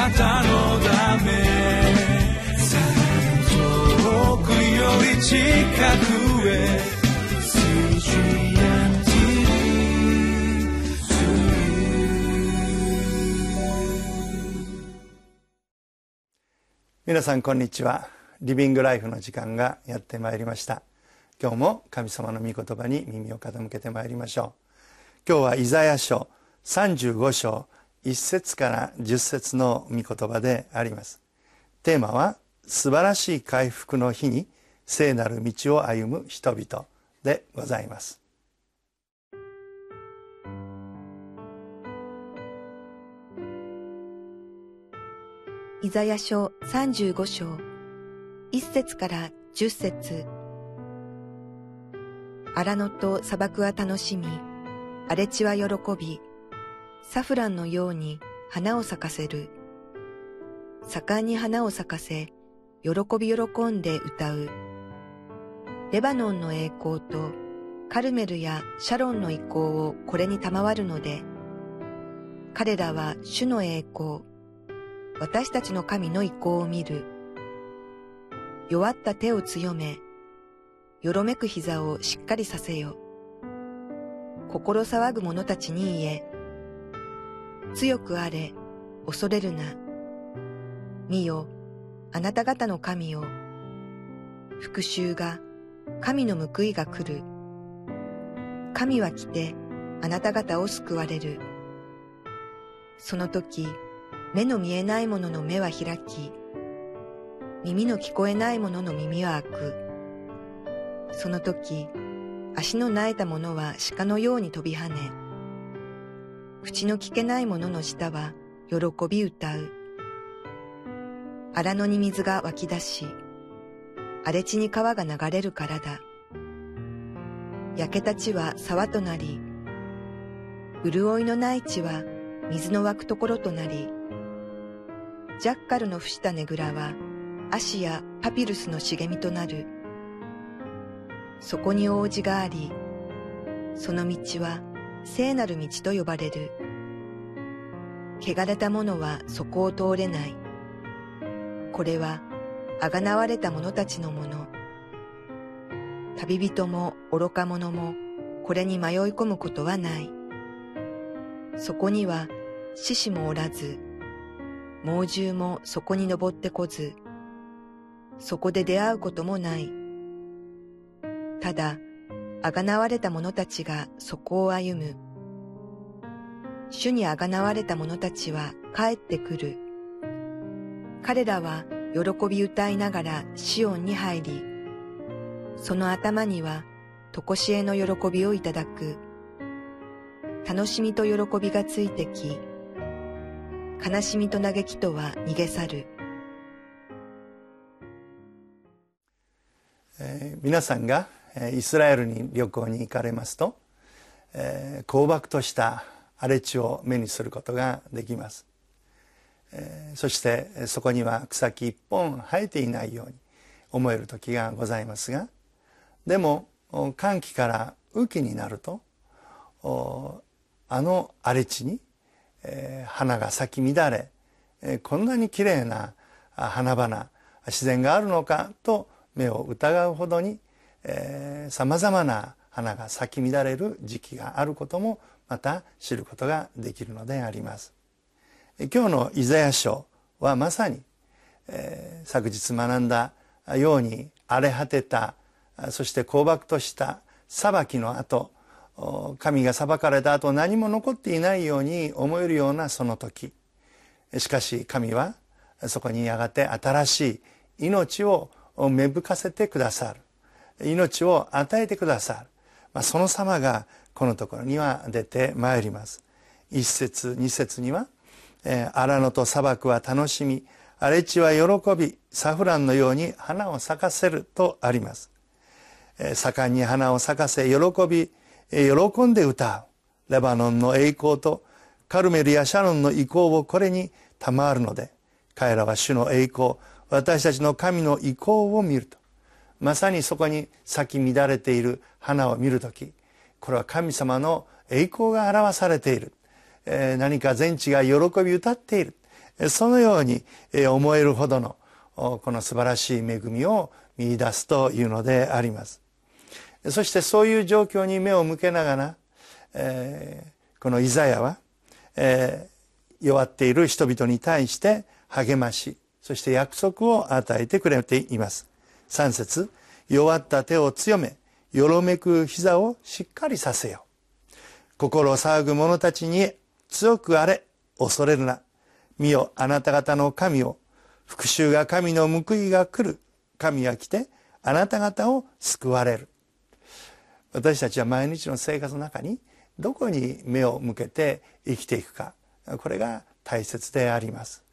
なたのため遠くより近くへ皆さんこんにちは。リビングライフの時間がやってまいりました。今日も神様の御言葉に耳を傾けてまいりましょう。今日はイザヤ書35章1節から10節の御言葉であります。テーマは素晴らしい回復の日に聖なる道を歩む人々でございます。イザヤ書35章。1節から10節。荒野と砂漠は楽しみ、荒れ地は喜び、サフランのように花を咲かせる。盛んに花を咲かせ、喜び喜んで歌う。レバノンの栄光とカルメルやシャロンの意向をこれに賜るので、彼らは主の栄光、私たちの神の意向を見る。弱った手を強め、よろめく膝をしっかりさせよ。心騒ぐ者たちに言え、強くあれ、恐れるな。見よ、あなた方の神よ。復讐が、神の報いが来る。神は来て、あなた方を救われる。その時、目の見えない者の目は開き、耳の聞こえない者の耳は開く。その時、足の苗えた者は鹿のように飛び跳ね、口の聞けない者の舌は喜び歌う。荒野に水が湧き出し、荒れ地に川が流れるからだ。焼けた地は沢となり、潤いのない地は水の湧くところとなり、ジャッカルの伏したねぐらは、アシやパピルスの茂みとなる。そこに王子があり、その道は聖なる道と呼ばれる。汚れた者はそこを通れない。これは、あがなわれた者たちのもの。旅人も愚か者もこれに迷い込むことはない。そこには獅子もおらず、猛獣もそこに登ってこず、そこで出会うこともない。ただ、あがなわれた者たちがそこを歩む。主にあがなわれた者たちは帰ってくる。彼らは喜び歌いながらシオンに入り、その頭にはとこしえの喜びをいただく。楽しみと喜びがついてき、悲しみと嘆きとは逃げ去る。えー、皆さんがイスラエルに旅行に行かれますと、えー、荒漠とした荒れ地を目にすることができます、えー、そしてそこには草木一本生えていないように思える時がございますがでも寒気から雨季になるとあの荒れ地にえー、花が咲き乱れ、えー、こんなにきれいな花々自然があるのかと目を疑うほどにさまざまな花が咲き乱れる時期があることもまた知ることができるのであります。今日のイザヤ書はまさに、えー、昨日学んだように荒れ果てたそして荒漠とした裁きの後神が裁かれた後何も残っていないように思えるようなその時しかし神はそこにやがて新しい命を芽吹かせてくださる命を与えてくださる、まあ、その様がこのところには出てまいります。一節二節には「荒野と砂漠は楽しみ荒れ地は喜びサフランのように花を咲かせる」とあります。盛んに花を咲かせ喜び喜んで歌う。レバノンの栄光とカルメルやシャロンの意向をこれに賜るので彼らは主の栄光私たちの神の意向を見ると。まさにそこに咲き乱れている花を見る時これは神様の栄光が表されている、えー、何か全地が喜び歌っている。そのように思えるほどのこの素晴らしい恵みを見出すというのであります。そしてそういう状況に目を向けながら、えー、このイザヤは、えー、弱っている人々に対して励ましそして約束を与えてくれています。3節弱った手を強めよろめく膝をしっかりさせよ。心騒ぐ者たちに強くあれ恐れるな。見よあなた方の神を。復讐が神の報いが来る。神が来てあなた方を救われる。私たちは毎日の生活の中にどこに目を向けて生きていくか。これが大切であります。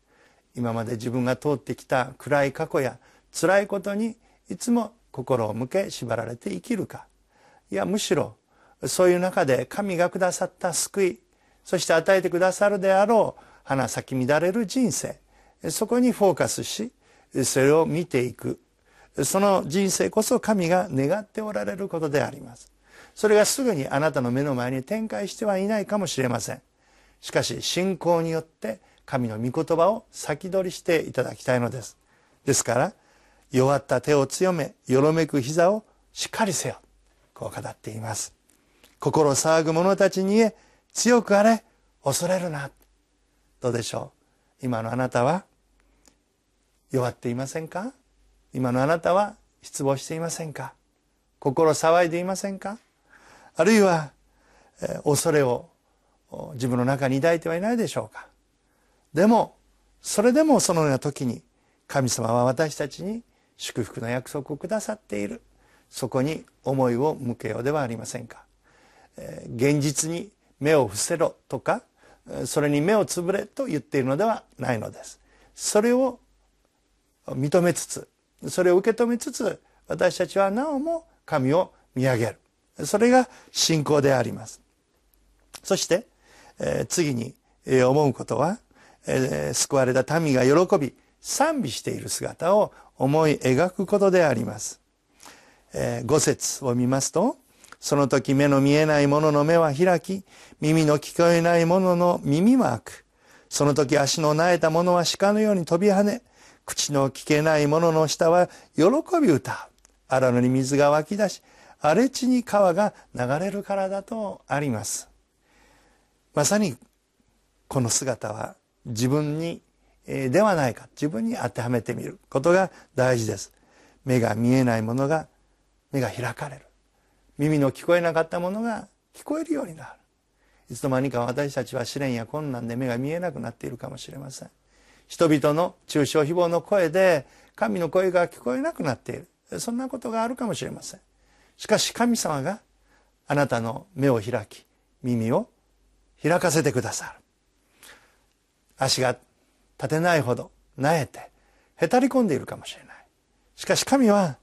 今まで自分が通ってきた暗い過去や辛いことにいつも心を向け縛られて生きるか。いやむしろそういう中で神がくださった救いそして与えてくださるであろう花咲き乱れる人生そこにフォーカスしそれを見ていく。その人生こそ神が願っておられることであります。それがすぐにあなたの目の前に展開してはいないかもしれません。しかし信仰によって神の御言葉を先取りしていただきたいのです。ですから弱った手を強めよろめく膝をしっかりせよこう語っています。心騒ぐ者たちに言え強くあれ恐れるな。どうでしょう？今のあなたは弱っていませんか？今のあなたは失望していませんか？心騒いでいませんか？あるいは、恐れを自分の中に抱いてはいないでしょうか？でもそれでもそのような時に神様は私たちに祝福の約束をくださっている。そこに思いを向けようではありませんか、現実に目を伏せろとかそれに目をつぶれと言っているのではないのです。それを認めつつそれを受け止めつつ私たちはなおも神を見上げる。それが信仰であります。そして、え、次に、思うことは、え、救われた民が喜び賛美している姿を思い描くことであります、えー、五節を見ますとその時目の見えない者の目は開き耳の聞こえない者の耳は開くその時足の苗えた者は鹿のように飛び跳ね口の聞けない者の下は喜び歌う。荒野に水が湧き出し、荒れ地に川が流れるからだとあります。まさにこの姿は自分にではないか。自分に当てはめてみることが大事です。目が見えないものが目が開かれる。耳の聞こえなかったものが聞こえるようになる。いつの間にか私たちは試練や困難で目が見えなくなっているかもしれません。人々の中傷誹謗の声で神の声が聞こえなくなっている。そんなことがあるかもしれません。しかし神様があなたの目を開き耳を開かせてくださる。足が立てないほどなえてへたり込んでいるかもしれない。しかし神は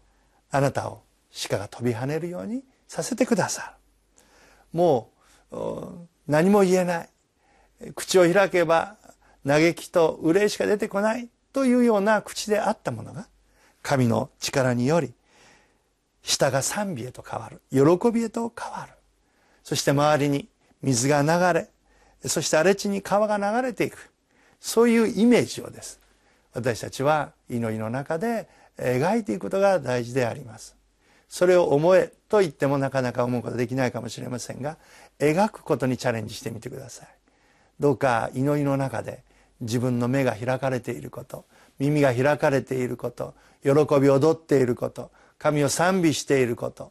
あなたを鹿が飛び跳ねるようにさせてくださる。もう何も言えない。口を開けば嘆きと憂いしか出てこない。というような口であったものが神の力により舌が賛美へと変わる。喜びへと変わる。そして周りに水が流れそして荒れ地に川が流れていく。そういうイメージをです。私たちは祈りの中で描いていくことが大事であります。それを思えと言ってもなかなか思うことできないかもしれませんが描くことにチャレンジしてみてください。どうか祈りの中で自分の目が開かれていること耳が開かれていること喜び踊っていること神を賛美していること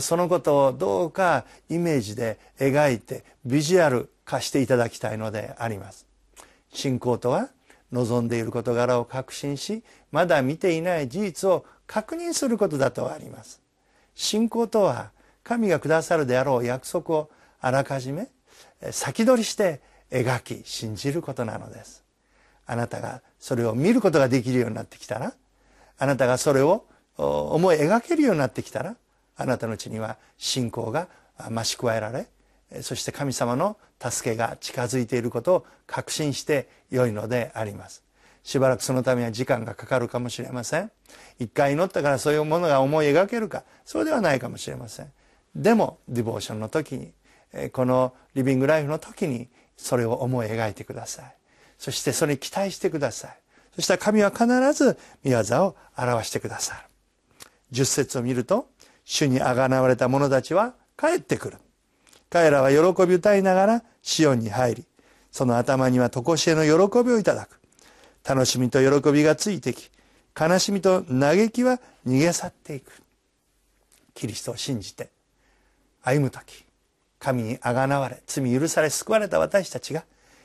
そのことをどうかイメージで描いてビジュアル化していただきたいのであります。信仰とは望んでいる事柄を確信しまだ見ていない事実を確認することだとあります。信仰とは神がくださるであろう約束をあらかじめ先取りして描き信じることなのです。あなたがそれを見ることができるようになってきたらあなたがそれを思い描けるようになってきたらあなたのうちには信仰が増し加えられそして神様の助けが近づいていることを確信して良いのであります。しばらくそのためには時間がかかるかもしれません。一回祈ったからそういうものが思い描けるかそうではないかもしれません。でもディボーションの時にこのリビングライフの時にそれを思い描いてください。そしてそれに期待してください。そしたら神は必ず御業を表してくださる。十節を見ると主にあがなわれた者たちは帰ってくる。彼らは喜び歌いながらシオンに入りその頭には常しえの喜びをいただく。楽しみと喜びがついてき悲しみと嘆きは逃げ去っていく。キリストを信じて歩む時神にあがなわれ罪許され救われた私たちが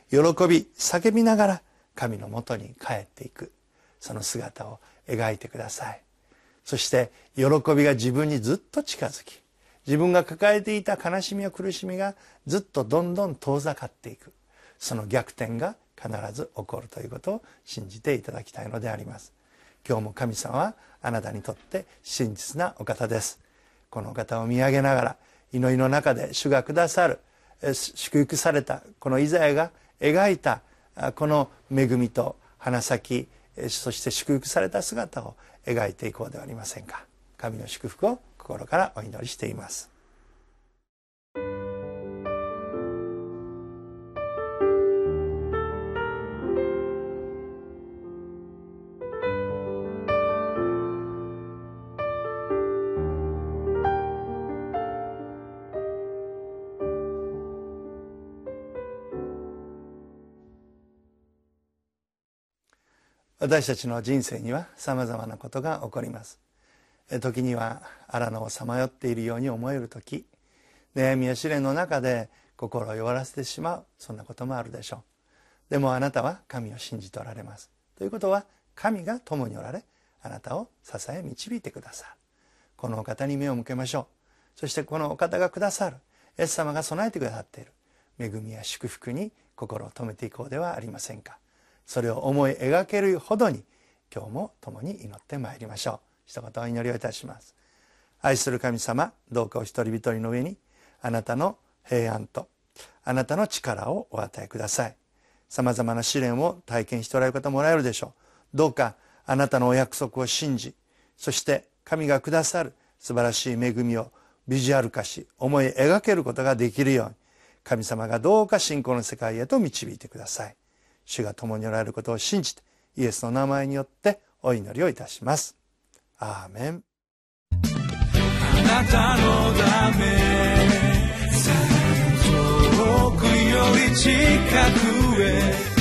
喜び叫びながら神のもとに帰っていく。その姿を描いてください。そして喜びが自分にずっと近づき自分が抱えていた悲しみや苦しみがずっとどんどん遠ざかっていく。その逆転が必ず起こるということを信じていただきたいのであります。今日も神様はあなたにとって真実なお方です。このお方を見上げながら祈りの中で主がくださる祝福されたこのイザヤが描いたこの恵みと花咲そして祝福された姿を描いていこうではありませんか。神の祝福を心からお祈りしています。私たちの人生にはさまざまなことが起こります。時には荒野をさまよっているように思える時悩みや試練の中で心を弱らせてしまう。そんなこともあるでしょう。でもあなたは神を信じておられます。ということは神が共におられあなたを支え導いてくださる。このお方に目を向けましょう。そしてこのお方がくださる。イエス様が備えてくださっている。恵みや祝福に心を留めていこうではありませんか。それを思い描けるほどに今日も共に祈ってまいりましょう。一言お祈りをいたします。愛する神様どうかお一人一人の上にあなたの平安とあなたの力をお与えください。さまざまな試練を体験しておられる方もおられるでしょう。どうかあなたのお約束を信じそして神がくださる素晴らしい恵みをビジュアル化し思い描けることができるように神様がどうか信仰の世界へと導いてください。主が共におられることを信じてイエスの名前によってお祈りをいたします。アーメンあなたのため遠くより近くへ。